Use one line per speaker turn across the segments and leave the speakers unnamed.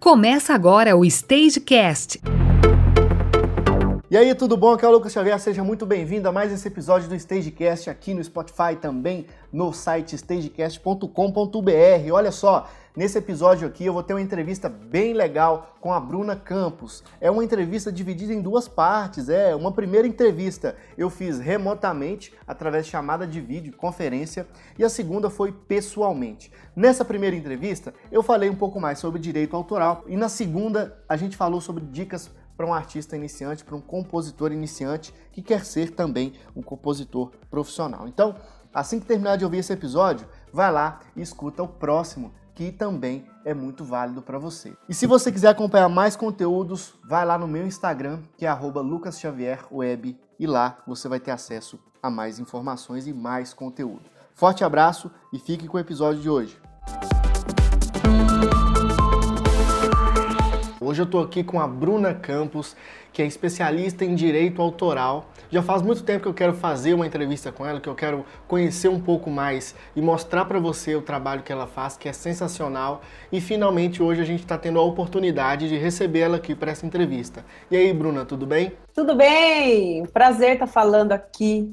Começa agora o Stagecast.
E aí, tudo bom? Aqui é o Lucas Xavier, seja muito bem-vindo a mais esse episódio do Stagecast aqui no Spotify, também no site stagecast.com.br. Olha só, nesse episódio aqui eu vou ter uma entrevista bem legal com a Bruna Campos. É uma entrevista dividida em duas partes, é uma primeira entrevista eu fiz remotamente, através de chamada de vídeo, conferência, e a segunda foi pessoalmente. Nessa primeira entrevista eu falei um pouco mais sobre direito autoral e na segunda a gente falou sobre dicas para um artista iniciante, para um compositor iniciante que quer ser também um compositor profissional. Então, assim que terminar de ouvir esse episódio, vai lá e escuta o próximo, que também é muito válido para você. E se você quiser acompanhar mais conteúdos, vai lá no meu Instagram, que é @lucasxavierweb, e lá você vai ter acesso a mais informações e mais conteúdo. Forte abraço e fique com o episódio de hoje. Hoje eu estou aqui com a Bruna Campos, que é especialista em direito autoral. Já faz muito tempo que eu quero fazer uma entrevista com ela, que eu quero conhecer um pouco mais e mostrar para você o trabalho que ela faz, que é sensacional. E finalmente hoje a gente está tendo a oportunidade de receber ela aqui para essa entrevista. E aí, Bruna, tudo bem?
Tudo bem! Prazer estar falando aqui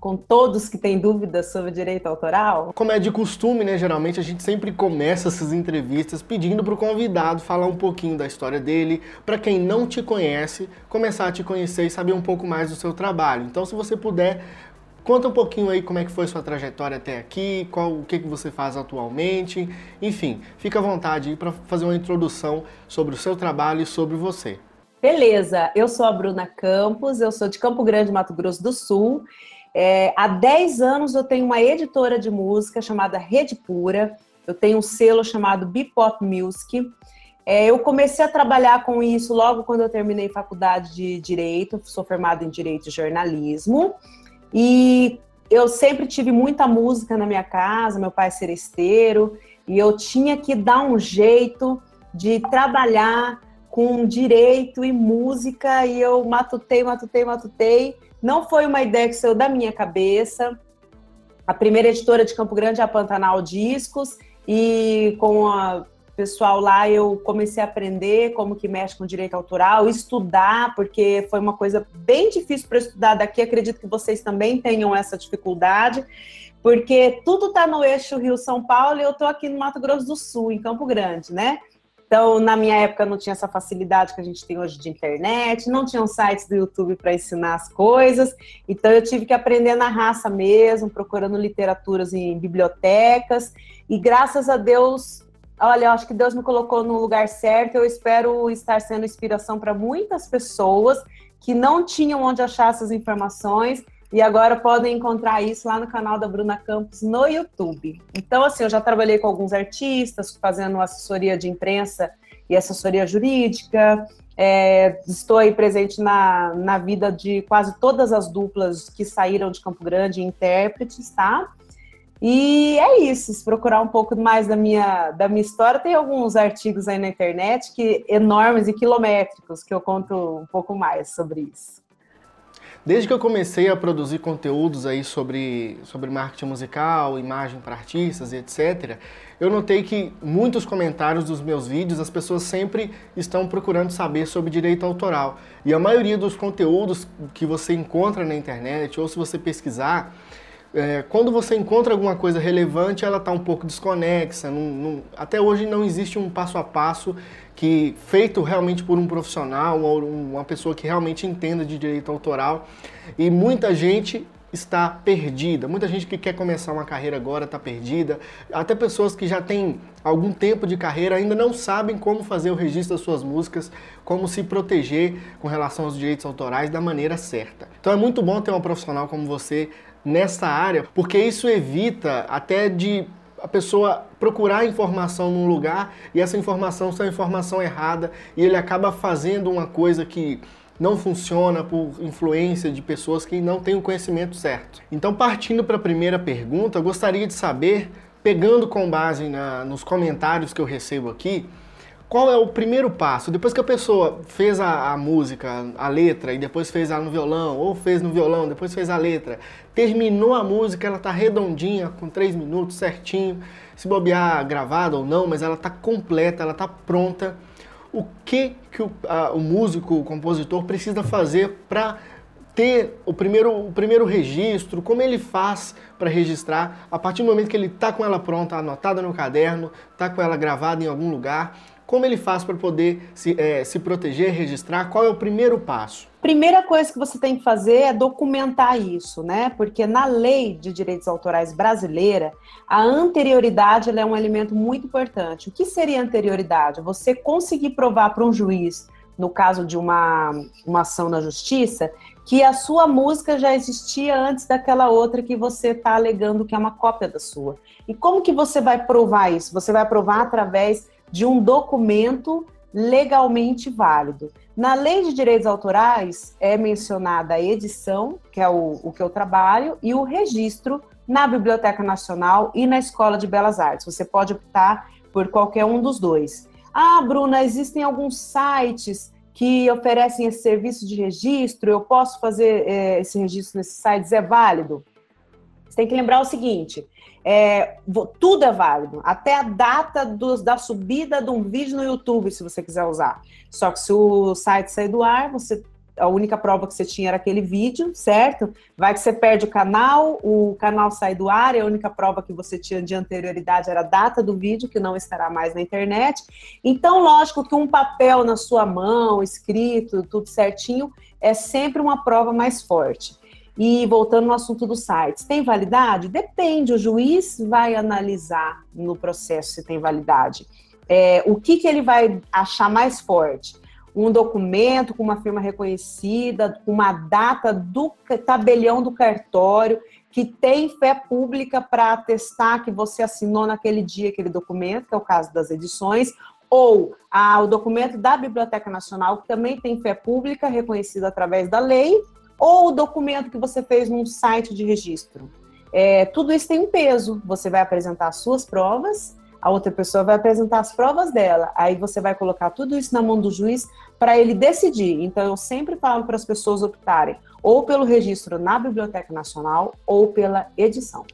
com todos que têm dúvidas sobre direito autoral?
Como é de costume, né? Geralmente a gente sempre começa essas entrevistas pedindo para o convidado falar um pouquinho da história dele, para quem não te conhece, começar a te conhecer e saber um pouco mais do seu trabalho. Então, se você puder, conta um pouquinho aí como é que foi sua trajetória até aqui, qual o que, que você faz atualmente, enfim, fica à vontade para fazer uma introdução sobre o seu trabalho e sobre você.
Beleza, eu sou a Bruna Campos, eu sou de Campo Grande, Mato Grosso do Sul é, há 10 anos eu tenho uma editora de música chamada Rede Pura, eu tenho um selo chamado Bebop Music. É, eu comecei a trabalhar com isso logo quando eu terminei faculdade de Direito, sou formada em Direito e Jornalismo, e eu sempre tive muita música na minha casa, meu pai é seresteiro, e eu tinha que dar um jeito de trabalhar com direito e música, e eu matutei, matutei, matutei, não foi uma ideia que saiu da minha cabeça. A primeira editora de Campo Grande é a Pantanal Discos e com o pessoal lá eu comecei a aprender como que mexe com direito autoral, estudar, porque foi uma coisa bem difícil para estudar daqui. Acredito que vocês também tenham essa dificuldade, porque tudo está no eixo Rio-São Paulo e eu estou aqui no Mato Grosso do Sul, em Campo Grande, né? Então, na minha época, não tinha essa facilidade que a gente tem hoje de internet, não tinham sites do YouTube para ensinar as coisas. Então, eu tive que aprender na raça mesmo, procurando literaturas em bibliotecas. E graças a Deus, olha, eu acho que Deus me colocou no lugar certo. Eu espero estar sendo inspiração para muitas pessoas que não tinham onde achar essas informações e agora podem encontrar isso lá no canal da Bruna Campos no YouTube. Então, assim, eu já trabalhei com alguns artistas, fazendo assessoria de imprensa e assessoria jurídica. É, estou aí presente na, na vida de quase todas as duplas que saíram de Campo Grande, intérpretes, tá? E é isso, se procurar um pouco mais da minha, da minha história, tem alguns artigos aí na internet que enormes e quilométricos que eu conto um pouco mais sobre isso.
Desde que eu comecei a produzir conteúdos aí sobre, sobre marketing musical, imagem para artistas e etc., eu notei que muitos comentários dos meus vídeos as pessoas sempre estão procurando saber sobre direito autoral. E a maioria dos conteúdos que você encontra na internet, ou se você pesquisar, é, quando você encontra alguma coisa relevante, ela está um pouco desconexa. Não, não, até hoje não existe um passo a passo que feito realmente por um profissional ou uma pessoa que realmente entenda de direito autoral. E muita gente está perdida. Muita gente que quer começar uma carreira agora está perdida. Até pessoas que já têm algum tempo de carreira ainda não sabem como fazer o registro das suas músicas, como se proteger com relação aos direitos autorais da maneira certa. Então é muito bom ter uma profissional como você nessa área, porque isso evita até de a pessoa procurar informação num lugar e essa informação ser informação errada e ele acaba fazendo uma coisa que não funciona por influência de pessoas que não têm o conhecimento certo. Então, partindo para a primeira pergunta, gostaria de saber, pegando com base na, nos comentários que eu recebo aqui, qual é o primeiro passo? Depois que a pessoa fez a, a, música, a letra, e depois fez ela no violão, ou fez no violão, depois fez a letra, terminou a música, ela tá redondinha, com três minutos, certinho, se bobear gravada ou não, mas ela tá completa, ela tá pronta. O que, que o, a, o músico, o compositor precisa fazer para ter o primeiro, o primeiro registro, como ele faz para registrar, a partir do momento que ele está com ela pronta, anotada no caderno, está com ela gravada em algum lugar, como ele faz para poder se, é, se proteger, registrar? Qual é o primeiro passo?
Primeira coisa que você tem que fazer é documentar isso, né? Porque na lei de direitos autorais brasileira, a anterioridade é um elemento muito importante. O que seria anterioridade? Você conseguir provar para um juiz, no caso de uma, uma ação na justiça, que a sua música já existia antes daquela outra que você está alegando que é uma cópia da sua. E como que você vai provar isso? Você vai provar através de um documento legalmente válido. Na lei de direitos autorais é mencionada a edição, que é o, o que eu trabalho, e o registro na Biblioteca Nacional e na Escola de Belas Artes. Você pode optar por qualquer um dos dois. Ah, Bruna, existem alguns sites que oferecem esse serviço de registro, eu posso fazer é, esse registro nesses sites, é válido? Você tem que lembrar o seguinte: é, tudo é válido, até a data do, da subida de um vídeo no YouTube, se você quiser usar. Só que se o site sair do ar, você a única prova que você tinha era aquele vídeo, certo? Vai que você perde o canal, o canal sai do ar, e a única prova que você tinha de anterioridade era a data do vídeo, que não estará mais na internet. Então, lógico que um papel na sua mão, escrito, tudo certinho, é sempre uma prova mais forte. E voltando no assunto dos sites, tem validade? Depende, o juiz vai analisar no processo se tem validade. É, o que, que ele vai achar mais forte? Um documento com uma firma reconhecida, uma data do tabelião do cartório, que tem fé pública para atestar que você assinou naquele dia aquele documento, que é o caso das edições, ou ah, o documento da Biblioteca Nacional, que também tem fé pública reconhecida através da lei, ou o documento que você fez num site de registro. É, tudo isso tem um peso. Você vai apresentar as suas provas, a outra pessoa vai apresentar as provas dela. Aí você vai colocar tudo isso na mão do juiz para ele decidir. Então eu sempre falo para as pessoas optarem ou pelo registro na Biblioteca Nacional ou pela edição.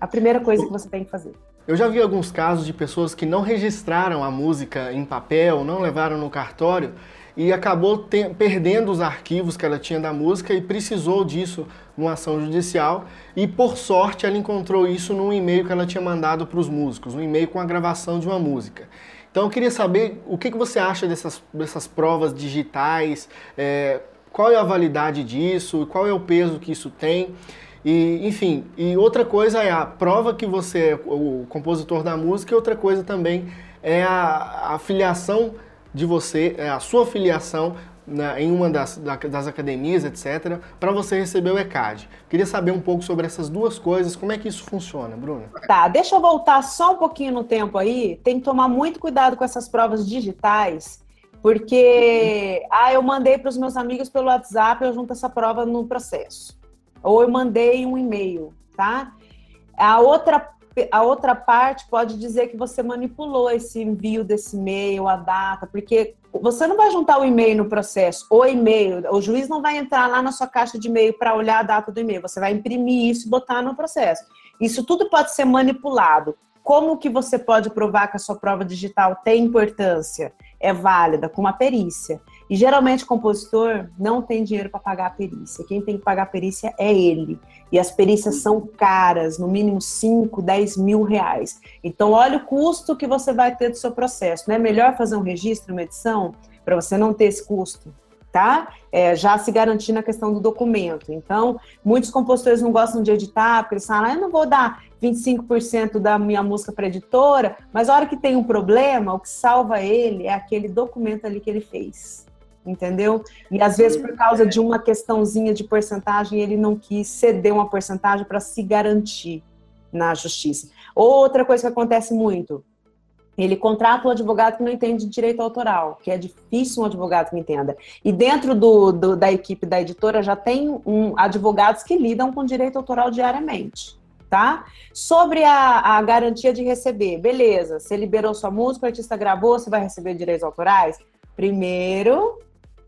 A primeira coisa que você tem que fazer.
Eu já vi alguns casos de pessoas que não registraram a música em papel, não levaram no cartório e acabou te, perdendo os arquivos que ela tinha da música e precisou disso numa ação judicial. E por sorte ela encontrou isso num e-mail que ela tinha mandado para os músicos, um e-mail com a gravação de uma música. Então eu queria saber o que, que você acha dessas, dessas provas digitais, é, qual é a validade disso, qual é o peso que isso tem. E, enfim, e outra coisa é a prova que você é o compositor da música, e outra coisa também é a, a filiação de você, é, a sua filiação em uma das, das academias, etc., para você receber o ECAD. Queria saber um pouco sobre essas duas coisas, como é que isso funciona, Bruna?
Tá, deixa eu voltar só um pouquinho no tempo aí. Tem que tomar muito cuidado com essas provas digitais, porque ah, eu mandei para os meus amigos pelo WhatsApp, eu junto essa prova no processo. Ou eu mandei um e-mail, tá? A outra a outra parte pode dizer que você manipulou esse envio desse e-mail, a data, porque você não vai juntar o e-mail no processo, o e-mail, o juiz não vai entrar lá na sua caixa de e-mail para olhar a data do e-mail, você vai imprimir isso e botar no processo. Isso tudo pode ser manipulado. Como que você pode provar que a sua prova digital tem importância? É válida com uma perícia. E geralmente o compositor não tem dinheiro para pagar a perícia. Quem tem que pagar a perícia é ele. E as perícias são caras, no mínimo 5, 10 mil reais. Então, olha o custo que você vai ter do seu processo. Não é melhor fazer um registro, uma edição, para você não ter esse custo? Tá? É, já se garantir na questão do documento. Então, muitos compositores não gostam de editar, porque eles falam, ah, eu não vou dar 25% da minha música para editora, mas a hora que tem um problema, o que salva ele é aquele documento ali que ele fez entendeu? E às vezes por causa de uma questãozinha de porcentagem, ele não quis ceder uma porcentagem para se garantir na justiça. Outra coisa que acontece muito, ele contrata um advogado que não entende direito autoral, que é difícil um advogado que entenda. E dentro do, do, da equipe da editora já tem um, advogados que lidam com direito autoral diariamente tá? Sobre a, a garantia de receber, beleza, você liberou sua música, o artista gravou, você vai receber direitos autorais? Primeiro,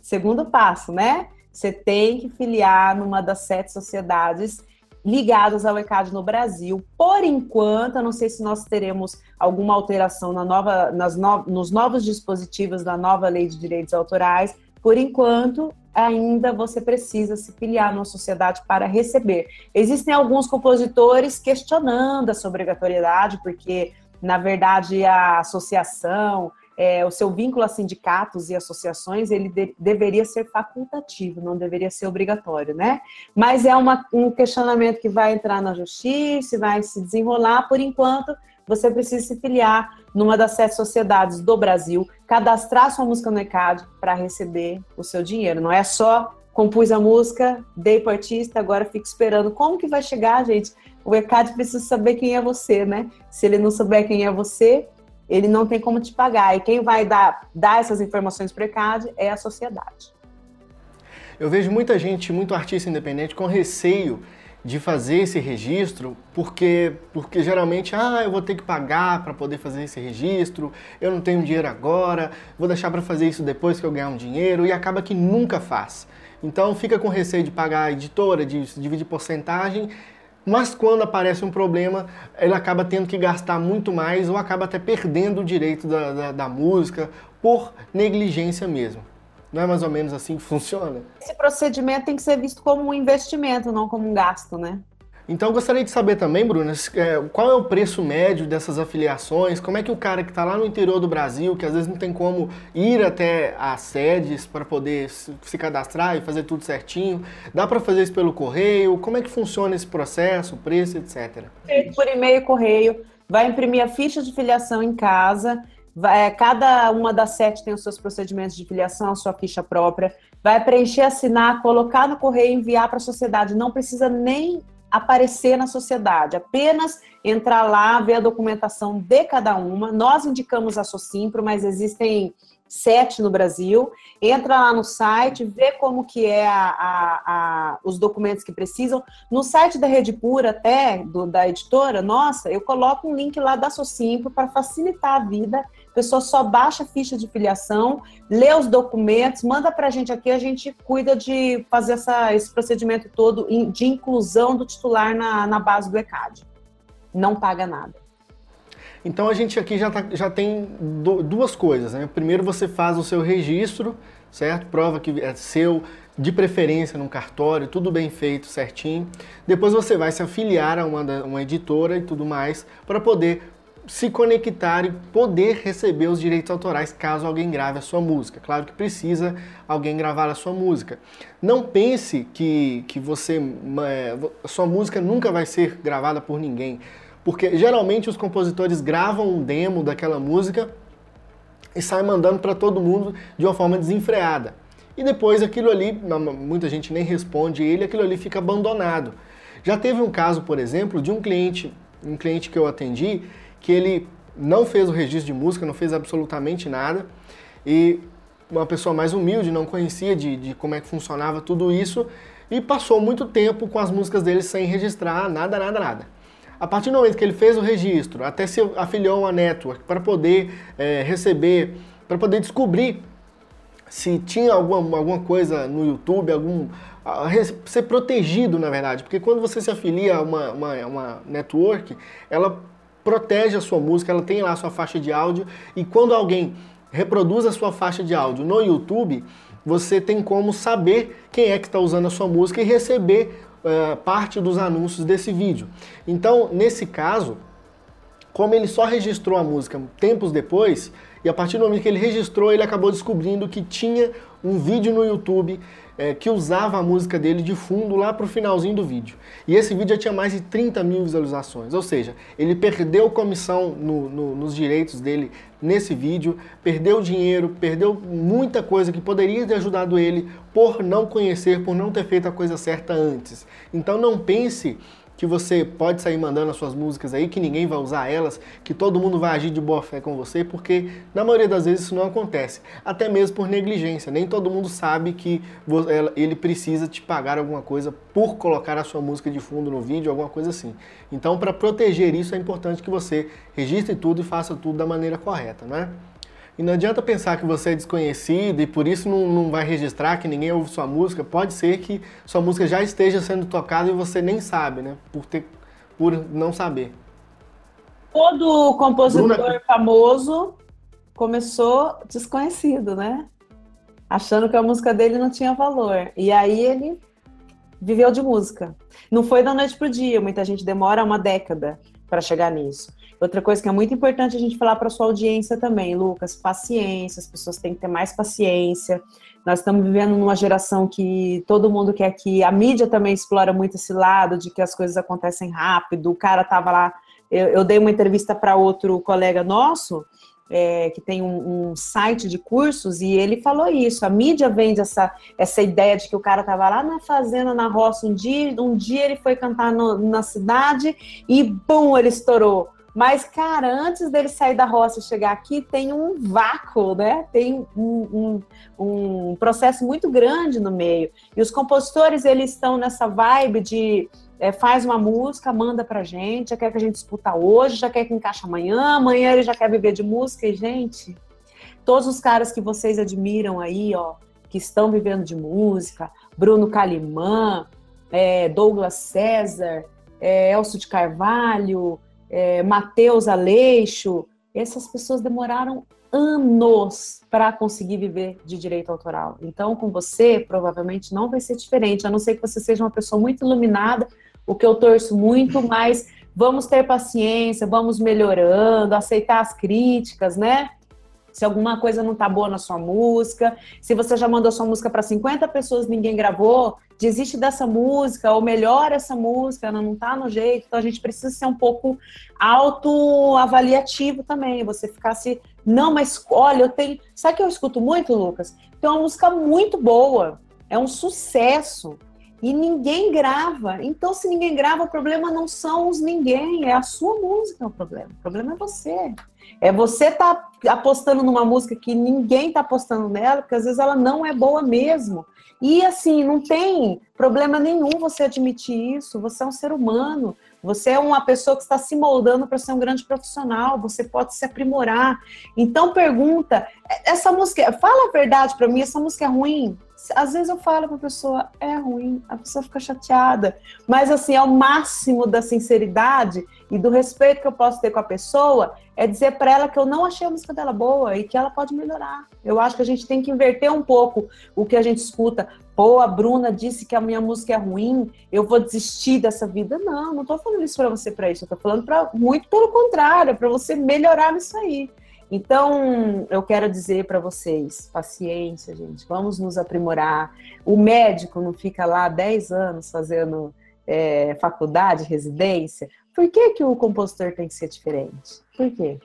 segundo passo, né? Você tem que filiar numa das sete sociedades ligadas ao ECAD no Brasil. Por enquanto, eu não sei se nós teremos alguma alteração na nova, nas no, nos novos dispositivos da nova lei de direitos autorais. Por enquanto, ainda você precisa se filiar numa sociedade para receber. Existem alguns compositores questionando essa obrigatoriedade, porque, na verdade, a associação, é, o seu vínculo a sindicatos e associações, ele de, deveria ser facultativo, não deveria ser obrigatório, né? Mas é uma, um questionamento que vai entrar na justiça, vai se desenrolar. Por enquanto, você precisa se filiar numa das sete sociedades do Brasil, cadastrar sua música no ECAD para receber o seu dinheiro. Não é só compus a música, dei para artista, agora fico esperando. Como que vai chegar, gente? O ECAD precisa saber quem é você, né? Se ele não souber quem é você, ele não tem como te pagar. E quem vai dar, dar essas informações para o ECAD é a sociedade.
Eu vejo muita gente, muito artista independente, com receio de fazer esse registro, porque, porque geralmente, ah, eu vou ter que pagar para poder fazer esse registro, eu não tenho dinheiro agora, vou deixar para fazer isso depois que eu ganhar um dinheiro, e acaba que nunca faz. Então fica com receio de pagar a editora, de dividir porcentagem, mas quando aparece um problema, ele acaba tendo que gastar muito mais ou acaba até perdendo o direito da, da, da música por negligência mesmo. Não é mais ou menos assim que funciona?
Esse procedimento tem que ser visto como um investimento, não como um gasto, né?
Então gostaria de saber também, Bruna, é, qual é o preço médio dessas afiliações? Como é que o cara que está lá no interior do Brasil, que às vezes não tem como ir até as sedes para poder se cadastrar e fazer tudo certinho, dá para fazer isso pelo correio? Como é que funciona esse processo, preço, etc?
Por e-mail, correio, vai imprimir a ficha de filiação em casa. Vai, cada uma das sete tem os seus procedimentos de filiação, a sua ficha própria. Vai preencher, assinar, colocar no correio e enviar para a sociedade. Não precisa nem aparecer na sociedade, apenas entrar lá, ver a documentação de cada uma. Nós indicamos a Socimpro, mas existem sete no Brasil. Entra lá no site, vê como que é a, a, a, os documentos que precisam. No site da Rede Pura, até, do, da editora, nossa, eu coloco um link lá da Socimpro para facilitar a vida pessoa só baixa a ficha de filiação, lê os documentos, manda para a gente aqui, a gente cuida de fazer essa, esse procedimento todo de inclusão do titular na, na base do ECAD. Não paga nada.
Então a gente aqui já, tá, já tem duas coisas. Né? Primeiro você faz o seu registro, certo? Prova que é seu, de preferência num cartório, tudo bem feito, certinho. Depois você vai se afiliar a uma, uma editora e tudo mais para poder se conectar e poder receber os direitos autorais caso alguém grave a sua música. Claro que precisa alguém gravar a sua música. Não pense que, que você é, a sua música nunca vai ser gravada por ninguém, porque geralmente os compositores gravam um demo daquela música e saem mandando para todo mundo de uma forma desenfreada. E depois aquilo ali, muita gente nem responde ele, aquilo ali fica abandonado. Já teve um caso, por exemplo, de um cliente, um cliente que eu atendi, que ele não fez o registro de música, não fez absolutamente nada, e uma pessoa mais humilde, não conhecia de, de como é que funcionava tudo isso, e passou muito tempo com as músicas dele sem registrar nada, nada, nada. A partir do momento que ele fez o registro, até se afiliou a uma network para poder é, receber, para poder descobrir se tinha alguma, alguma coisa no YouTube, algum ser protegido na verdade, porque quando você se afilia a uma, uma, uma network, ela protege a sua música, ela tem lá a sua faixa de áudio e quando alguém reproduz a sua faixa de áudio no YouTube, você tem como saber quem é que está usando a sua música e receber uh, parte dos anúncios desse vídeo. Então, nesse caso, como ele só registrou a música tempos depois, e a partir do momento que ele registrou, ele acabou descobrindo que tinha um vídeo no YouTube é, que usava a música dele de fundo lá para o finalzinho do vídeo. E esse vídeo já tinha mais de 30 mil visualizações, ou seja, ele perdeu comissão no, no, nos direitos dele nesse vídeo, perdeu dinheiro, perdeu muita coisa que poderia ter ajudado ele por não conhecer, por não ter feito a coisa certa antes. Então não pense que você pode sair mandando as suas músicas aí, que ninguém vai usar elas, que todo mundo vai agir de boa fé com você, porque na maioria das vezes isso não acontece. Até mesmo por negligência. Nem todo mundo sabe que ele precisa te pagar alguma coisa por colocar a sua música de fundo no vídeo, alguma coisa assim. Então, para proteger isso, é importante que você registre tudo e faça tudo da maneira correta, né? E não adianta pensar que você é desconhecido e por isso não, não vai registrar, que ninguém ouve sua música. Pode ser que sua música já esteja sendo tocada e você nem sabe, né? Por, ter, por não saber.
Todo compositor Bruna... famoso começou desconhecido, né? Achando que a música dele não tinha valor. E aí ele viveu de música. Não foi da noite pro dia, muita gente demora uma década para chegar nisso. Outra coisa que é muito importante a gente falar para sua audiência também, Lucas, paciência, as pessoas têm que ter mais paciência. Nós estamos vivendo numa geração que todo mundo quer que a mídia também explora muito esse lado de que as coisas acontecem rápido. O cara tava lá, eu, eu dei uma entrevista para outro colega nosso, é, que tem um, um, site de cursos, e ele falou isso. A mídia vende essa, essa ideia de que o cara estava lá na fazenda, na roça, um dia, um dia ele foi cantar no, na cidade e, bum, ele estourou. Mas, cara, antes dele sair da roça e chegar aqui, tem um vácuo, né? Tem um, um, um processo muito grande no meio. E os compositores, eles estão nessa vibe de é, faz uma música, manda pra gente, já quer que a gente escuta hoje, já quer que encaixe amanhã, amanhã ele já quer viver de música. E, gente, todos os caras que vocês admiram aí, ó, que estão vivendo de música, Bruno Calimã, é, Douglas César, é, Elcio de Carvalho, é, Matheus Aleixo, essas pessoas demoraram anos para conseguir viver de direito autoral. Então, com você, provavelmente não vai ser diferente, a não ser que você seja uma pessoa muito iluminada, o que eu torço muito, mas vamos ter paciência, vamos melhorando, aceitar as críticas, né? Se alguma coisa não tá boa na sua música, se você já mandou sua música para 50 pessoas, ninguém gravou, desiste dessa música, ou melhora essa música, ela não tá no jeito. Então a gente precisa ser um pouco autoavaliativo também. Você ficar assim, não, mas olha, eu tenho. Sabe que eu escuto muito, Lucas? Tem uma música muito boa, é um sucesso. E ninguém grava. Então, se ninguém grava, o problema não são os ninguém, é a sua música o problema. O problema é você. É você tá apostando numa música que ninguém tá apostando nela, porque às vezes ela não é boa mesmo. E assim, não tem problema nenhum você admitir isso. Você é um ser humano, você é uma pessoa que está se moldando para ser um grande profissional, você pode se aprimorar. Então pergunta, essa música, fala a verdade para mim, essa música é ruim? Às vezes eu falo para a pessoa, é ruim, a pessoa fica chateada. Mas assim, é o máximo da sinceridade e do respeito que eu posso ter com a pessoa é dizer para ela que eu não achei a música dela boa e que ela pode melhorar. Eu acho que a gente tem que inverter um pouco o que a gente escuta. Pô, a Bruna disse que a minha música é ruim, eu vou desistir dessa vida. Não, não estou falando isso para você para isso. Eu tô falando para muito pelo contrário, para você melhorar nisso aí. Então, eu quero dizer para vocês, paciência, gente, vamos nos aprimorar. O médico não fica lá 10 anos fazendo é, faculdade, residência. Por que, que o compositor tem que ser diferente? Por quê?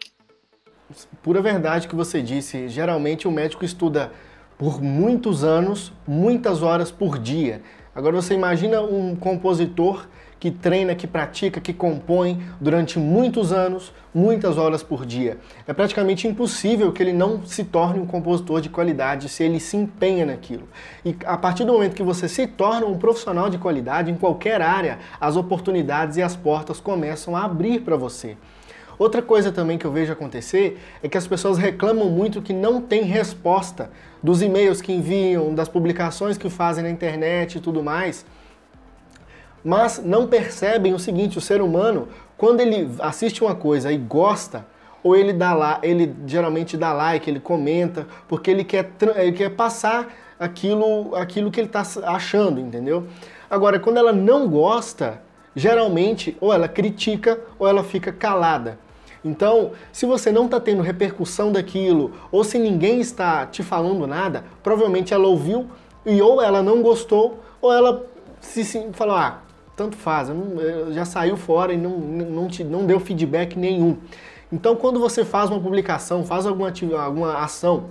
Pura verdade que você disse. Geralmente o médico estuda por muitos anos, muitas horas por dia. Agora você imagina um compositor que treina, que pratica, que compõe durante muitos anos, muitas horas por dia. É praticamente impossível que ele não se torne um compositor de qualidade se ele se empenha naquilo. E a partir do momento que você se torna um profissional de qualidade em qualquer área, as oportunidades e as portas começam a abrir para você. Outra coisa também que eu vejo acontecer é que as pessoas reclamam muito que não tem resposta dos e-mails que enviam, das publicações que fazem na internet e tudo mais mas não percebem o seguinte: o ser humano, quando ele assiste uma coisa e gosta, ou ele dá lá, ele geralmente dá like, ele comenta, porque ele quer, ele quer passar aquilo, aquilo que ele está achando, entendeu? Agora, quando ela não gosta, geralmente ou ela critica ou ela fica calada. Então, se você não está tendo repercussão daquilo, ou se ninguém está te falando nada, provavelmente ela ouviu e ou ela não gostou, ou ela se, se falou, ah, tanto faz, já saiu fora e não, não, te, não deu feedback nenhum. Então, quando você faz uma publicação, faz alguma, alguma ação,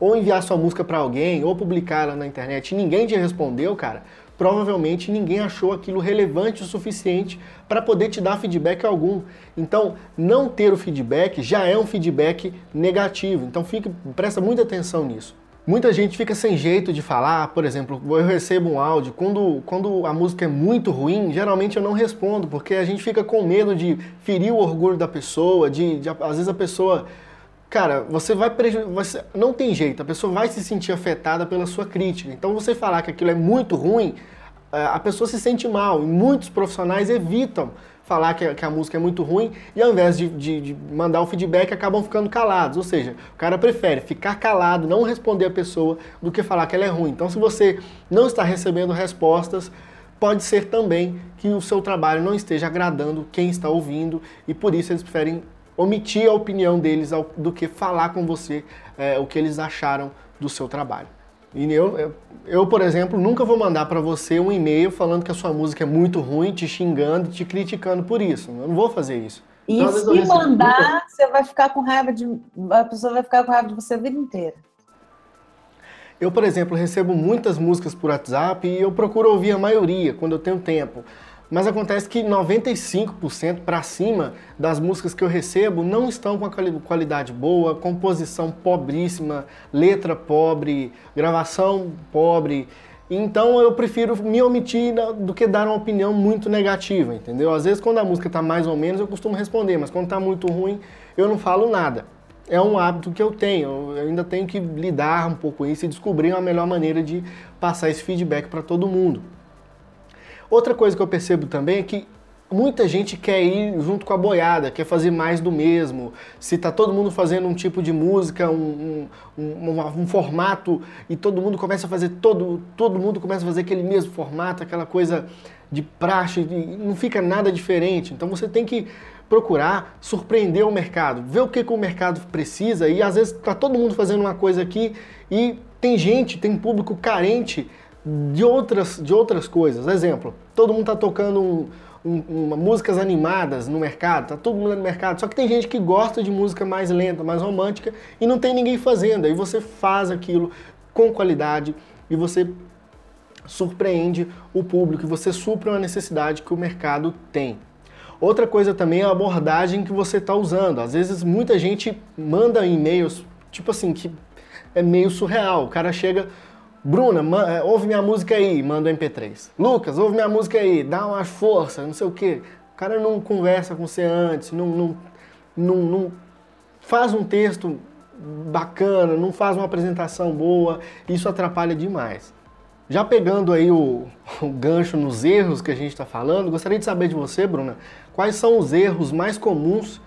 ou enviar sua música para alguém, ou publicar ela na internet e ninguém te respondeu, cara, provavelmente ninguém achou aquilo relevante o suficiente para poder te dar feedback algum. Então, não ter o feedback já é um feedback negativo. Então, fique, presta muita atenção nisso. Muita gente fica sem jeito de falar, por exemplo, eu recebo um áudio, quando, quando a música é muito ruim, geralmente eu não respondo, porque a gente fica com medo de ferir o orgulho da pessoa, de, de às vezes a pessoa. Cara, você vai você Não tem jeito, a pessoa vai se sentir afetada pela sua crítica. Então você falar que aquilo é muito ruim, eh, a pessoa se sente mal. E muitos profissionais evitam falar que a, que a, música é muito ruim e ao invés de, de, de, mandar o feedback acabam ficando calados. Ou seja, o cara prefere ficar calado, não responder a pessoa, do que falar que ela é ruim. Então, se você não está recebendo respostas, pode ser também que o seu trabalho não esteja agradando quem está ouvindo e por isso eles preferem omitir a opinião deles do que falar com você é, o que eles acharam do seu trabalho. E eu, eu, eu, por exemplo, nunca vou mandar para você um e-mail falando que a sua música é muito ruim, te xingando, te criticando por isso. Eu não vou fazer isso.
E então, se mandar, você vai ficar com raiva de. A pessoa vai ficar com raiva de você a vida inteira.
Eu, por exemplo, recebo muitas músicas por WhatsApp e eu procuro ouvir a maioria quando eu tenho tempo. Mas acontece que 95% para cima das músicas que eu recebo não estão com a qualidade boa, composição pobríssima, letra pobre, gravação pobre. Então eu prefiro me omitir do que dar uma opinião muito negativa, entendeu? Às vezes quando a música está mais ou menos eu costumo responder, mas quando está muito ruim eu não falo nada. É um hábito que eu tenho, eu ainda tenho que lidar um pouco com isso e descobrir uma melhor maneira de passar esse feedback para todo mundo. Outra coisa que eu percebo também é que muita gente quer ir junto com a boiada, quer fazer mais do mesmo. Se tá todo mundo fazendo um tipo de música, um, um, um, um, formato, e todo mundo começa a fazer todo, todo mundo começa a fazer aquele mesmo formato, aquela coisa de praxe, não fica nada diferente. Então você tem que procurar surpreender o mercado, ver o que, que o mercado precisa, e às vezes tá todo mundo fazendo uma coisa aqui e tem gente, tem público carente de outras, de outras coisas. Exemplo, todo mundo está tocando um, um, uma, músicas animadas no mercado, tá todo mundo no mercado, só que tem gente que gosta de música mais lenta, mais romântica e não tem ninguém fazendo. Aí você faz aquilo com qualidade e você surpreende o público, você supra uma necessidade que o mercado tem. Outra coisa também é a abordagem que você está usando. Às vezes muita gente manda e-mails, tipo assim, que é meio surreal. O cara chega, Bruna, é, ouve minha música aí, manda o um MP3. Lucas, ouve minha música aí, dá uma força, não sei o quê. O cara não conversa com você antes, não, não, não, não faz um texto bacana, não faz uma apresentação boa, isso atrapalha demais. Já pegando aí o, o gancho nos erros que a gente está falando, gostaria de saber de você, Bruna, quais são os erros mais comuns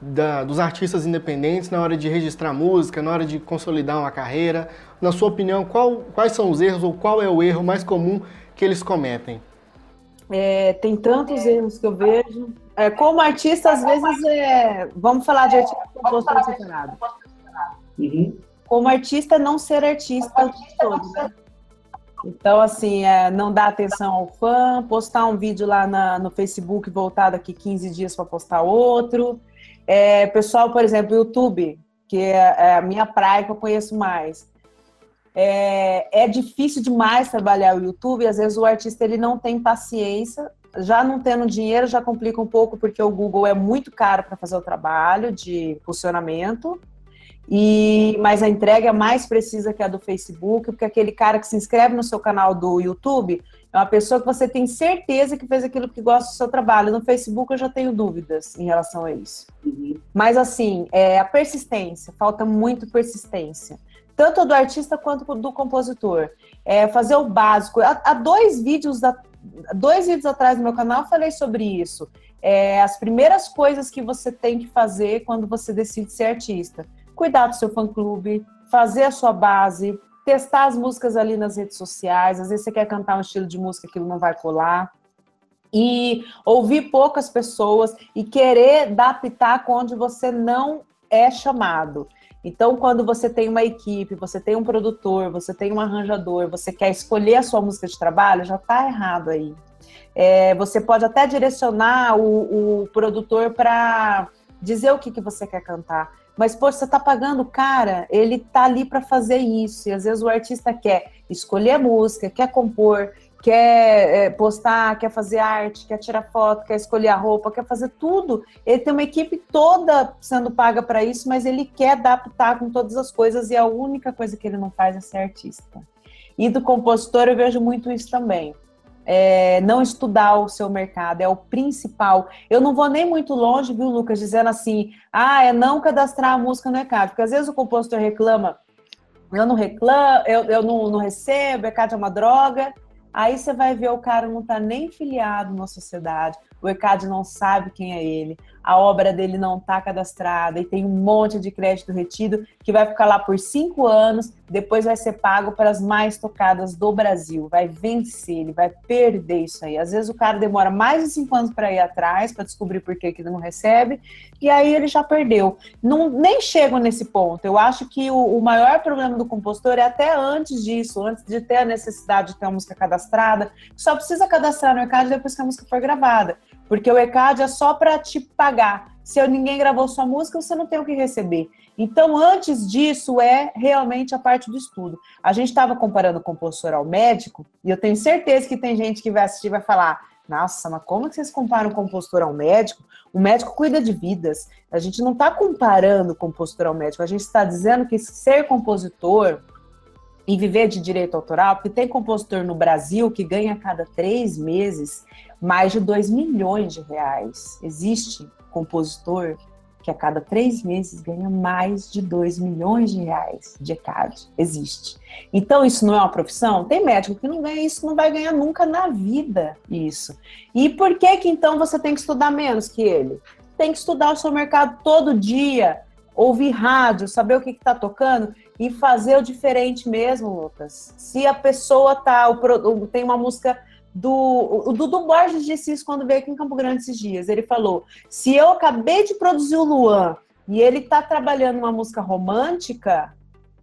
da, dos artistas independentes na hora de registrar música, na hora de consolidar uma carreira? Na sua opinião, qual, quais são os erros ou qual é o erro mais comum que eles cometem?
É, tem tantos erros que eu vejo. É, como artista, às vezes, é, vamos falar de artista compositor separado. Uhum. Como artista, não ser artista todo, né? Então, assim, é, não dar atenção ao fã, postar um vídeo lá na, no Facebook voltar daqui 15 dias para postar outro. É, pessoal, por exemplo, YouTube, que é, é a minha praia que eu conheço mais. É, é, difícil demais trabalhar o YouTube, às vezes o artista ele não tem paciência, já não tendo dinheiro já complica um pouco porque o Google é muito caro para fazer o trabalho de funcionamento. E mas a entrega é mais precisa que a do Facebook, porque aquele cara que se inscreve no seu canal do YouTube, é uma pessoa que você tem certeza que fez aquilo que gosta do seu trabalho. No Facebook eu já tenho dúvidas em relação a isso. Uhum. Mas assim, é a persistência, falta muito persistência. Tanto do artista quanto do compositor. É fazer o básico. Há, dois vídeos da, dois vídeos atrás no meu canal eu falei sobre isso. É, as primeiras coisas que você tem que fazer quando você decide ser artista. Cuidar do seu fã-clube, fazer a sua base, testar as músicas ali nas redes sociais. Às vezes você quer cantar um estilo de música que não vai colar. E ouvir poucas pessoas e querer dar pitaco onde você não é chamado. Então, quando você tem uma equipe, você tem um produtor, você tem um arranjador, você quer escolher a sua música de trabalho, já está errado aí. É, você pode até direcionar o, o produtor para dizer o que, que você quer cantar. Mas, pô, você tá pagando cara, ele tá ali para fazer isso. E às vezes o artista quer escolher a música, quer compor, quer é, postar, quer fazer arte, quer tirar foto, quer escolher a roupa, quer fazer tudo. Ele tem uma equipe toda sendo paga para isso, mas ele quer adaptar com todas as coisas e a única coisa que ele não faz é ser artista. E do compositor eu vejo muito isso também. É, não estudar o seu mercado é o principal. Eu não vou nem muito longe, viu, Lucas, dizendo assim, ah, é não cadastrar a música no ECAD, porque às vezes o compositor reclama, eu não reclamo, eu, eu não, não recebo, ECAD é uma droga, Aí você vai ver o cara não está nem filiado na sociedade, o ECAD não sabe quem é ele, a obra dele não está cadastrada e tem um monte de crédito retido que vai ficar lá por cinco anos, depois vai ser pago para as mais tocadas do Brasil, vai vencer, ele vai perder isso aí. Às vezes o cara demora mais de cinco anos para ir atrás, para descobrir por que, que não recebe, e aí ele já perdeu. Não, nem chego nesse ponto. Eu acho que o, o maior problema do compositor é até antes disso, antes de ter a necessidade de ter a música cadastrada, só precisa cadastrar no ECAD depois que a música for gravada. Porque o ECAD é só para te pagar. Se ninguém gravou sua música, você não tem o que receber. Então, antes disso, é realmente a parte do estudo. A gente estava comparando o compositor ao médico, e eu tenho certeza que tem gente que vai assistir e vai falar: nossa, mas como que vocês comparam o compositor ao médico? O médico cuida de vidas. A gente não está comparando o compositor ao médico, a gente está dizendo que ser compositor e viver de direito autoral, porque tem compositor no Brasil que ganha a cada três meses mais de 2 milhões de reais. Existe compositor que a cada três meses ganha mais de 2 milhões de reais de ECAD. Existe. Então, isso não é uma profissão? Tem médico que não ganha isso, não vai ganhar nunca na vida isso. E por que que então você tem que estudar menos que ele? Tem que estudar o seu mercado todo dia, ouvir rádio, saber o que está tocando e fazer o diferente mesmo, Lucas. Se a pessoa tá, o, tem uma música do. O Dudu Borges disse isso quando veio aqui em Campo Grande esses dias. Ele falou: se eu acabei de produzir o Luan e ele está trabalhando uma música romântica,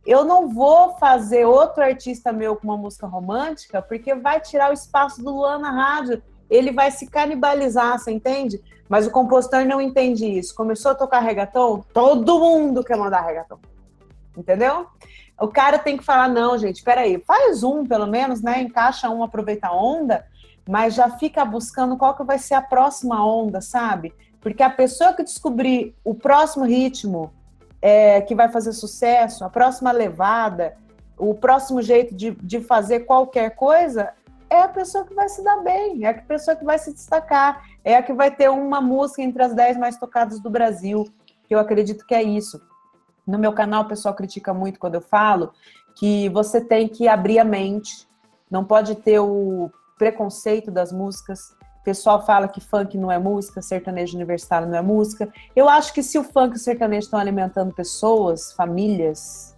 eu não vou fazer outro artista meu com uma música romântica, porque vai tirar o espaço do Luan na rádio. Ele vai se canibalizar, você entende? Mas o compositor não entende isso. Começou a tocar reggaeton, todo mundo quer mandar reggaeton. Entendeu? O cara tem que falar, não, gente, peraí, faz um pelo menos, né? Encaixa um, aproveita a onda, mas já fica buscando qual que vai ser a próxima onda, sabe? Porque a pessoa que descobrir o próximo ritmo é, que vai fazer sucesso, a próxima levada, o próximo jeito de, de fazer qualquer coisa, é a pessoa que vai se dar bem, é a pessoa que vai se destacar, é a que vai ter uma música entre as dez mais tocadas do Brasil, que eu acredito que é isso. No meu canal, o pessoal critica muito quando eu falo que você tem que abrir a mente, não pode ter o preconceito das músicas. O pessoal fala que funk não é música, sertanejo universitário não é música. Eu acho que se o funk e o sertanejo estão alimentando pessoas, famílias,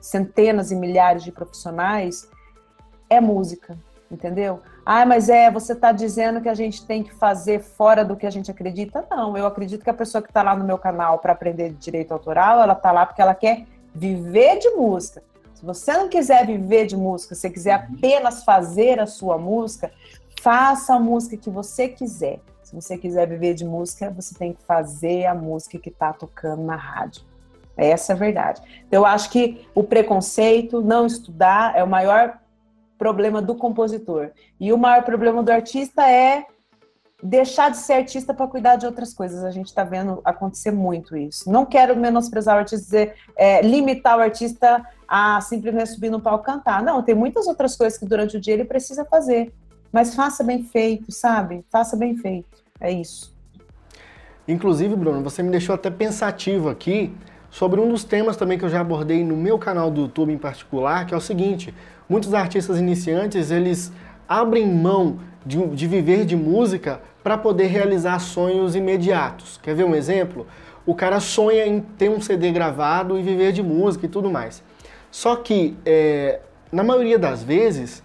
centenas e milhares de profissionais, é música, entendeu? Ah, mas é, você está dizendo que a gente tem que fazer fora do que a gente acredita? Não, eu acredito que a pessoa que está lá no meu canal para aprender direito autoral, ela está lá porque ela quer viver de música. Se você não quiser viver de música, se quiser apenas fazer a sua música, faça a música que você quiser. Se você quiser viver de música, você tem que fazer a música que está tocando na rádio. Essa é a verdade. Então, eu acho que o preconceito, não estudar, é o maior problema do compositor. E o maior problema do artista é deixar de ser artista para cuidar de outras coisas. A gente está vendo acontecer muito isso. Não quero menosprezar o artista, dizer, é, limitar o artista a simplesmente subir no palco cantar. Não, tem muitas outras coisas que durante o dia ele precisa fazer. Mas faça bem feito, sabe? Faça bem feito. É isso.
Inclusive, Bruno, você me deixou até pensativo aqui sobre um dos temas também que eu já abordei no meu canal do YouTube em particular, que é o seguinte: muitos artistas iniciantes eles abrem mão de, de viver de música para poder realizar sonhos imediatos. Quer ver um exemplo? O cara sonha em ter um CD gravado e viver de música e tudo mais. Só que, é, na maioria das vezes,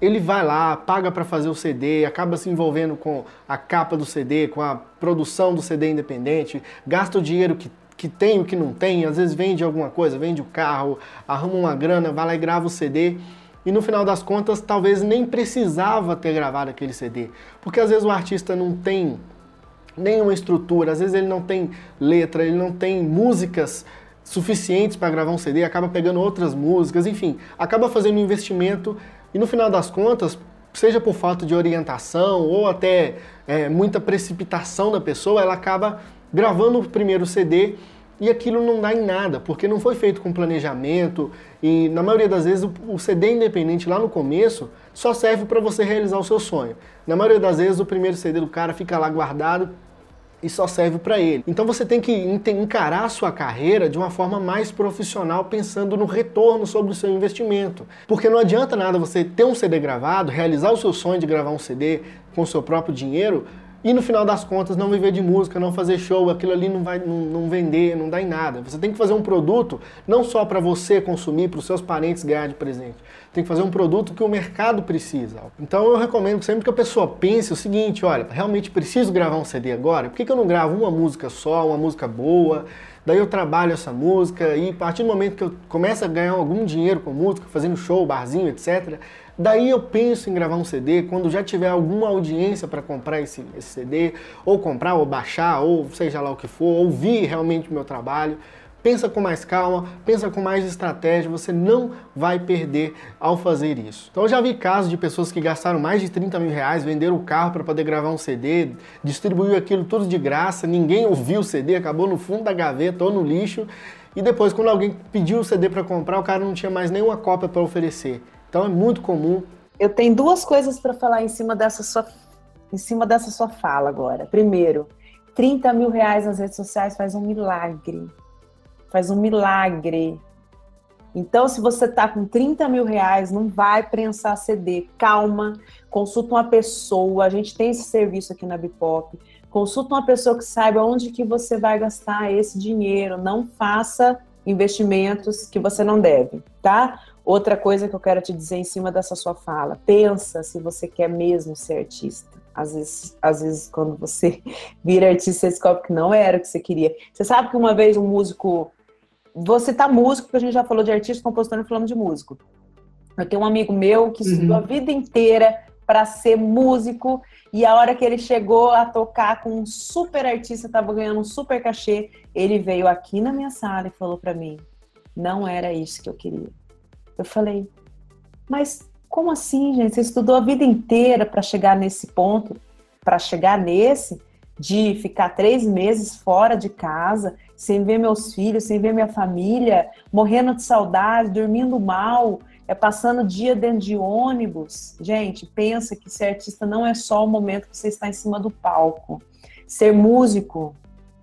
ele vai lá, paga para fazer o CD, acaba se envolvendo com a capa do CD, com a produção do CD independente, gasta o dinheiro que que tem o que não tem, às vezes vende alguma coisa, vende o carro, arruma uma grana, vai lá e grava o CD e no final das contas talvez nem precisava ter gravado aquele CD, porque às vezes o artista não tem nenhuma estrutura, às vezes ele não tem letra, ele não tem músicas suficientes para gravar um CD, acaba pegando outras músicas, enfim, acaba fazendo um investimento. E no final das contas seja por falta de orientação ou até é, muita precipitação da pessoa, ela acaba gravando o primeiro CD e aquilo não dá em nada, porque não foi feito com planejamento e na maioria das vezes o CD independente lá no começo só serve para você realizar o seu sonho. Na maioria das vezes o primeiro CD do cara fica lá guardado e só serve para ele. Então você tem que encarar a sua carreira de uma forma mais profissional, pensando no retorno sobre o seu investimento. Porque não adianta nada você ter um CD gravado, realizar o seu sonho de gravar um CD com seu próprio dinheiro, e no final das contas não viver de música, não fazer show, aquilo ali não vai não, não vender, não dá em nada. Você tem que fazer um produto não só para você consumir, para os seus parentes ganhar de presente. Tem que fazer um produto que o mercado precisa. Então eu recomendo que sempre que a pessoa pense o seguinte, olha, realmente preciso gravar um CD agora? Por que, que eu não gravo uma música só, uma música boa? Daí eu trabalho essa música e a partir do momento que eu começo a ganhar algum dinheiro com música, fazendo show, barzinho, etc., Daí eu penso em gravar um CD quando já tiver alguma audiência para comprar esse, esse, CD, ou comprar, ou baixar, ou seja lá o que for, ouvir realmente o meu trabalho. Pensa com mais calma, pensa com mais estratégia, você não vai perder ao fazer isso. Então eu já vi casos de pessoas que gastaram mais de 30 mil reais, venderam o carro para poder gravar um CD, distribuiu aquilo tudo de graça, ninguém ouviu o CD, acabou no fundo da gaveta ou no lixo, e depois quando alguém pediu o CD para comprar, o cara não tinha mais nenhuma cópia para oferecer. Então é muito comum.
Eu tenho duas coisas para falar em cima dessa sua em cima dessa sua fala agora. Primeiro, 30 mil reais nas redes sociais faz um milagre. Faz um milagre. Então, se você está com 30 mil reais, não vai prensar CD. Calma, consulta uma pessoa. A gente tem esse serviço aqui na Bipop. Consulta uma pessoa que saiba onde que você vai gastar esse dinheiro. Não faça investimentos que você não deve, tá? Outra coisa que eu quero te dizer em cima dessa sua fala, pensa se você quer mesmo ser artista. Às vezes, às vezes quando você vira artista, você descobre que não era o que você queria. Você sabe que uma vez um músico. Você tá músico, porque a gente já falou de artista, compositor e falamos de músico. Eu tenho um amigo meu que estudou uhum. a vida inteira para ser músico e a hora que ele chegou a tocar com um super artista, estava ganhando um super cachê, ele veio aqui na minha sala e falou para mim: "Não era isso que eu queria. Eu falei, mas como assim, gente? Você estudou a vida inteira para chegar nesse ponto, para chegar nesse, de ficar três meses fora de casa, sem ver meus filhos, sem ver minha família, morrendo de saudade, dormindo mal, é passando dia dentro de ônibus. Gente, pensa que ser artista não é só o momento que você está em cima do palco. Ser músico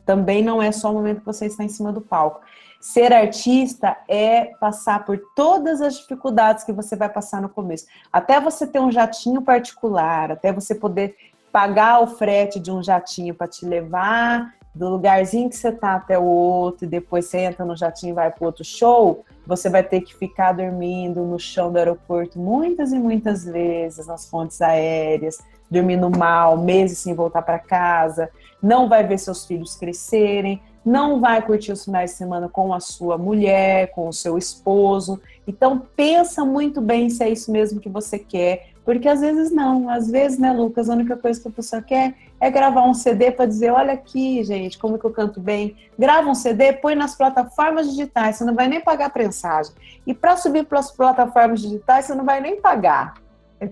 também não é só o momento que você está em cima do palco. Ser artista é passar por todas as dificuldades que você vai passar no começo. Até você ter um jatinho particular, até você poder pagar o frete de um jatinho para te levar do lugarzinho que você tá até o outro, e depois você entra no jatinho e vai para outro show, você vai ter que ficar dormindo no chão do aeroporto muitas e muitas vezes, nas fontes aéreas, dormindo mal, meses sem voltar para casa, não vai ver seus filhos crescerem, não vai curtir os finais de semana com a sua mulher, com o seu esposo. Então pensa muito bem se é isso mesmo que você quer, porque às vezes não, às vezes, né, Lucas, a única coisa que a pessoa quer é gravar um CD para dizer, olha aqui, gente, como que eu canto bem. Grava um CD, põe nas plataformas digitais, você não vai nem pagar prensagem. E para subir para as plataformas digitais, você não vai nem pagar.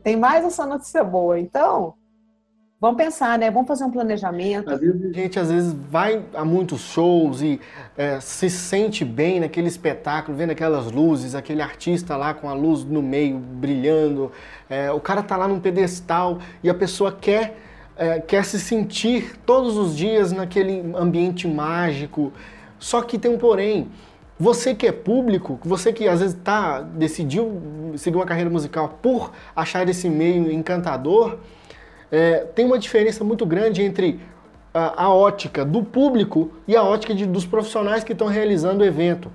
Tem mais essa notícia boa. Então, Vamos pensar, né? Vamos fazer um planejamento.
Às vezes, a gente às vezes vai a muitos shows e é, se sente bem naquele espetáculo, vendo aquelas luzes, aquele artista lá com a luz no meio brilhando. É, o cara tá lá num pedestal e a pessoa quer, é, quer se sentir todos os dias naquele ambiente mágico. Só que tem um porém. Você que é público, você que às vezes tá, decidiu seguir uma carreira musical por achar esse meio encantador, é, tem uma diferença muito grande entre a, a ótica do público e a ótica de, dos profissionais que estão realizando o evento.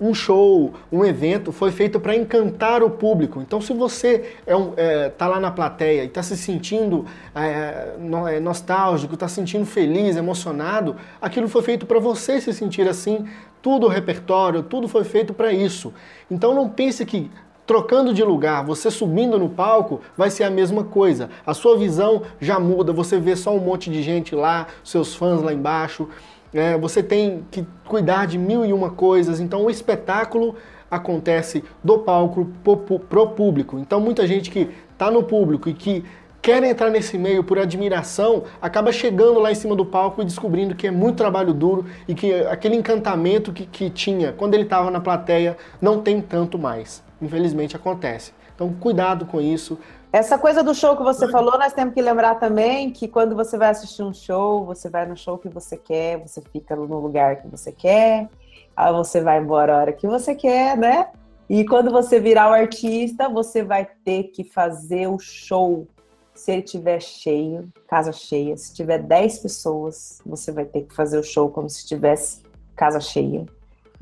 Um show, um evento foi feito para encantar o público. Então, se você é um, é, tá lá na plateia e está se sentindo é, no, é, nostálgico, está se sentindo feliz, emocionado, aquilo foi feito para você se sentir assim. Tudo o repertório, tudo foi feito para isso. Então, não pense que trocando de lugar, você subindo no palco, vai ser a mesma coisa. A sua visão já muda, você vê só um monte de gente lá, seus fãs lá embaixo. É, você tem que cuidar de mil e uma coisas. Então o espetáculo acontece do palco pro, público. Então muita gente que está no público e que quer entrar nesse meio por admiração, acaba chegando lá em cima do palco e descobrindo que é muito trabalho duro e que aquele encantamento que, que tinha quando ele estava na plateia não tem tanto mais. Infelizmente acontece. Então, cuidado com isso.
Essa coisa do show que você falou, nós temos que lembrar também que quando você vai assistir um show, você vai no show que você quer, você fica no lugar que você quer, aí você vai embora a hora que você quer, né? E quando você virar o artista, você vai ter que fazer o show se ele tiver cheio, casa cheia, se tiver 10 pessoas, você vai ter que fazer o show como se tivesse casa cheia,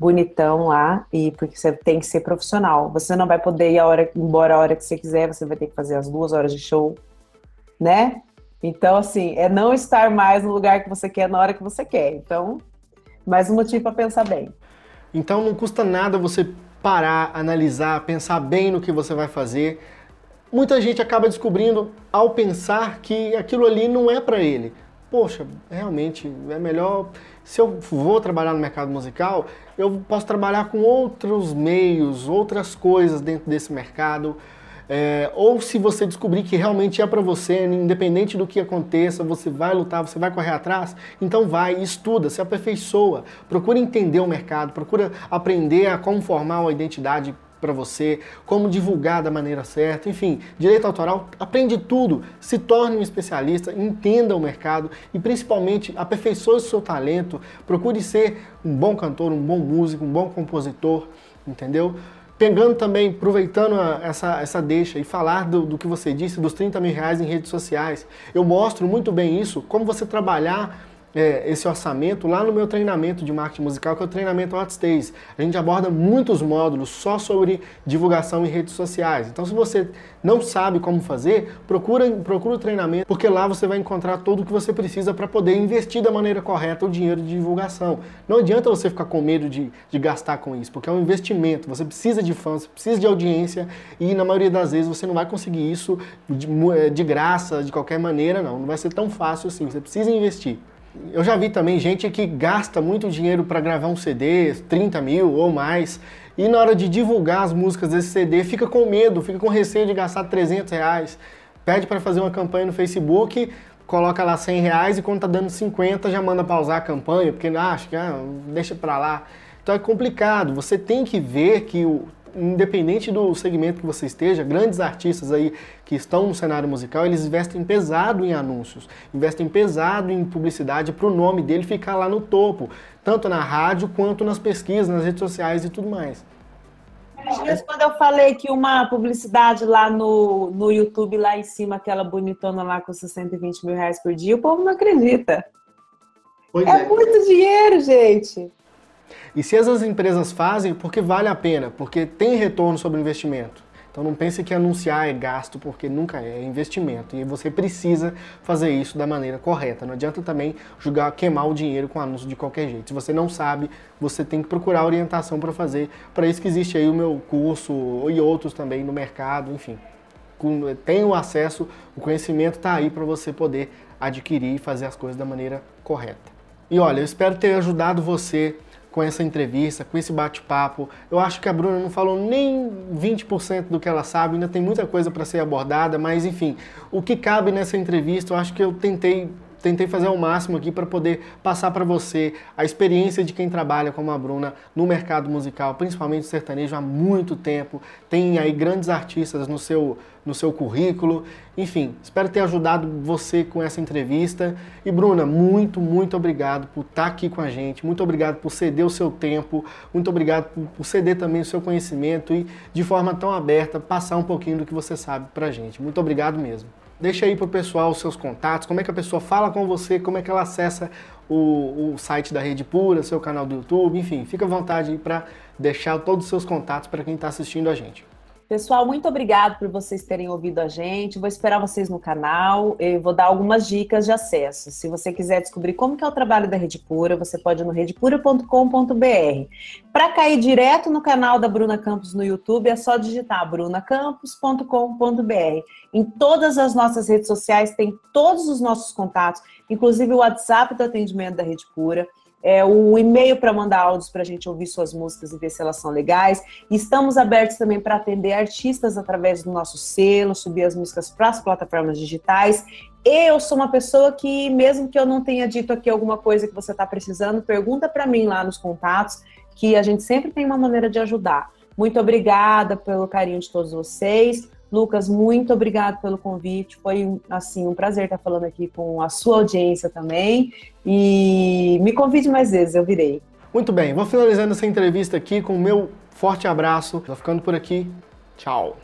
bonitão lá, e porque você tem que ser profissional. Você não vai poder ir a hora, embora a hora que você quiser, você vai ter que fazer as duas horas de show, né? Então, assim, é não estar mais no lugar que você quer na hora que você quer. Então, mais um motivo para pensar bem.
Então, não custa nada você parar, analisar, pensar bem no que você vai fazer muita gente acaba descobrindo ao pensar que aquilo ali não é para ele. Poxa, realmente é melhor. Se eu vou trabalhar no mercado musical, eu posso trabalhar com outros meios, outras coisas dentro desse mercado. É, ou se você descobrir que realmente é para você, independente do que aconteça, você vai lutar, você vai correr atrás, então vai, estuda, se aperfeiçoa, procura entender o mercado, procura aprender a como formar uma identidade para você, como divulgar da maneira certa, enfim, direito autoral, aprende tudo, se torne um especialista, entenda o mercado e principalmente aperfeiçoe o seu talento, procure ser um bom cantor, um bom músico, um bom compositor, entendeu? Pegando também, aproveitando essa, essa deixa e falar do, do que você disse, dos 30 mil reais em redes sociais. Eu mostro muito bem isso, como você trabalhar é, esse orçamento lá no meu treinamento de marketing musical, que é o treinamento Outstage. A gente aborda muitos módulos só sobre divulgação em redes sociais. Então, se você não sabe como fazer, procura, procura o treinamento, porque lá você vai encontrar tudo o que você precisa para poder investir da maneira correta o dinheiro de divulgação. Não adianta você ficar com medo de, de gastar com isso, porque é um investimento. Você precisa de fãs, precisa de audiência e na maioria das vezes você não vai conseguir isso de, de graça, de qualquer maneira, não. Não vai ser tão fácil assim. Você precisa investir. Eu já vi também gente que gasta muito dinheiro para gravar um CD, 30 mil ou mais, e na hora de divulgar as músicas desse CD fica com medo, fica com receio de gastar 300 reais. Pede para fazer uma campanha no Facebook, coloca lá 100 reais e quando tá dando 50 já manda pausar a campanha, porque ah, acha que ah, deixa para lá. Então é complicado. Você tem que ver que o, independente do segmento que você esteja, grandes artistas aí que estão no cenário musical, eles investem pesado em anúncios, investem pesado em publicidade para o nome dele ficar lá no topo, tanto na rádio quanto nas pesquisas, nas redes sociais e tudo mais.
Quando eu falei que uma publicidade lá no, no YouTube, lá em cima, aquela bonitona lá com 120 mil reais por dia, o povo não acredita. É, é muito dinheiro, gente.
E se essas empresas fazem, porque vale a pena, porque tem retorno sobre o investimento. Então não pense que anunciar é gasto, porque nunca é, é investimento. E você precisa fazer isso da maneira correta. Não adianta também julgar, queimar o dinheiro com anúncio de qualquer jeito. Se você não sabe, você tem que procurar orientação para fazer. Para isso que existe aí o meu curso e outros também no mercado, enfim. Tem o acesso, o conhecimento está aí para você poder adquirir e fazer as coisas da maneira correta. E olha, eu espero ter ajudado você com essa entrevista, com esse bate-papo. Eu acho que a Bruna não falou nem 20% do que ela sabe, ainda tem muita coisa para ser abordada, mas enfim, o que cabe nessa entrevista, eu acho que eu tentei tentei fazer o máximo aqui para poder passar para você a experiência de quem trabalha como a Bruna no mercado musical, principalmente sertanejo há muito tempo. Tem aí grandes artistas no seu no seu currículo. Enfim, espero ter ajudado você com essa entrevista. E Bruna, muito, muito obrigado por estar aqui com a gente. Muito obrigado por ceder o seu tempo. Muito obrigado por ceder também o seu conhecimento e de forma tão aberta passar um pouquinho do que você sabe para a gente. Muito obrigado mesmo. Deixa aí para o pessoal os seus contatos, como é que a pessoa fala com você, como é que ela acessa o, o site da Rede Pura, seu canal do YouTube, enfim, fica à vontade para deixar todos os seus contatos para quem está assistindo a gente.
Pessoal, muito obrigado por vocês terem ouvido a gente. Vou esperar vocês no canal. Eu vou dar algumas dicas de acesso. Se você quiser descobrir como é o trabalho da Rede Pura, você pode ir no redepura.com.br. Para cair direto no canal da Bruna Campos no YouTube, é só digitar brunacampos.com.br. Em todas as nossas redes sociais tem todos os nossos contatos, inclusive o WhatsApp do atendimento da Rede Pura. É, o e-mail para mandar áudios para a gente ouvir suas músicas e ver se elas são legais. Estamos abertos também para atender artistas através do nosso selo, subir as músicas para as plataformas digitais. Eu sou uma pessoa que, mesmo que eu não tenha dito aqui alguma coisa que você está precisando, pergunta para mim lá nos contatos, que a gente sempre tem uma maneira de ajudar. Muito obrigada pelo carinho de todos vocês. Lucas, muito obrigado pelo convite. Foi assim um prazer estar falando aqui com a sua audiência também. E me convide mais vezes, eu virei.
Muito bem, vou finalizando essa entrevista aqui com o meu forte abraço. Vou ficando por aqui. Tchau.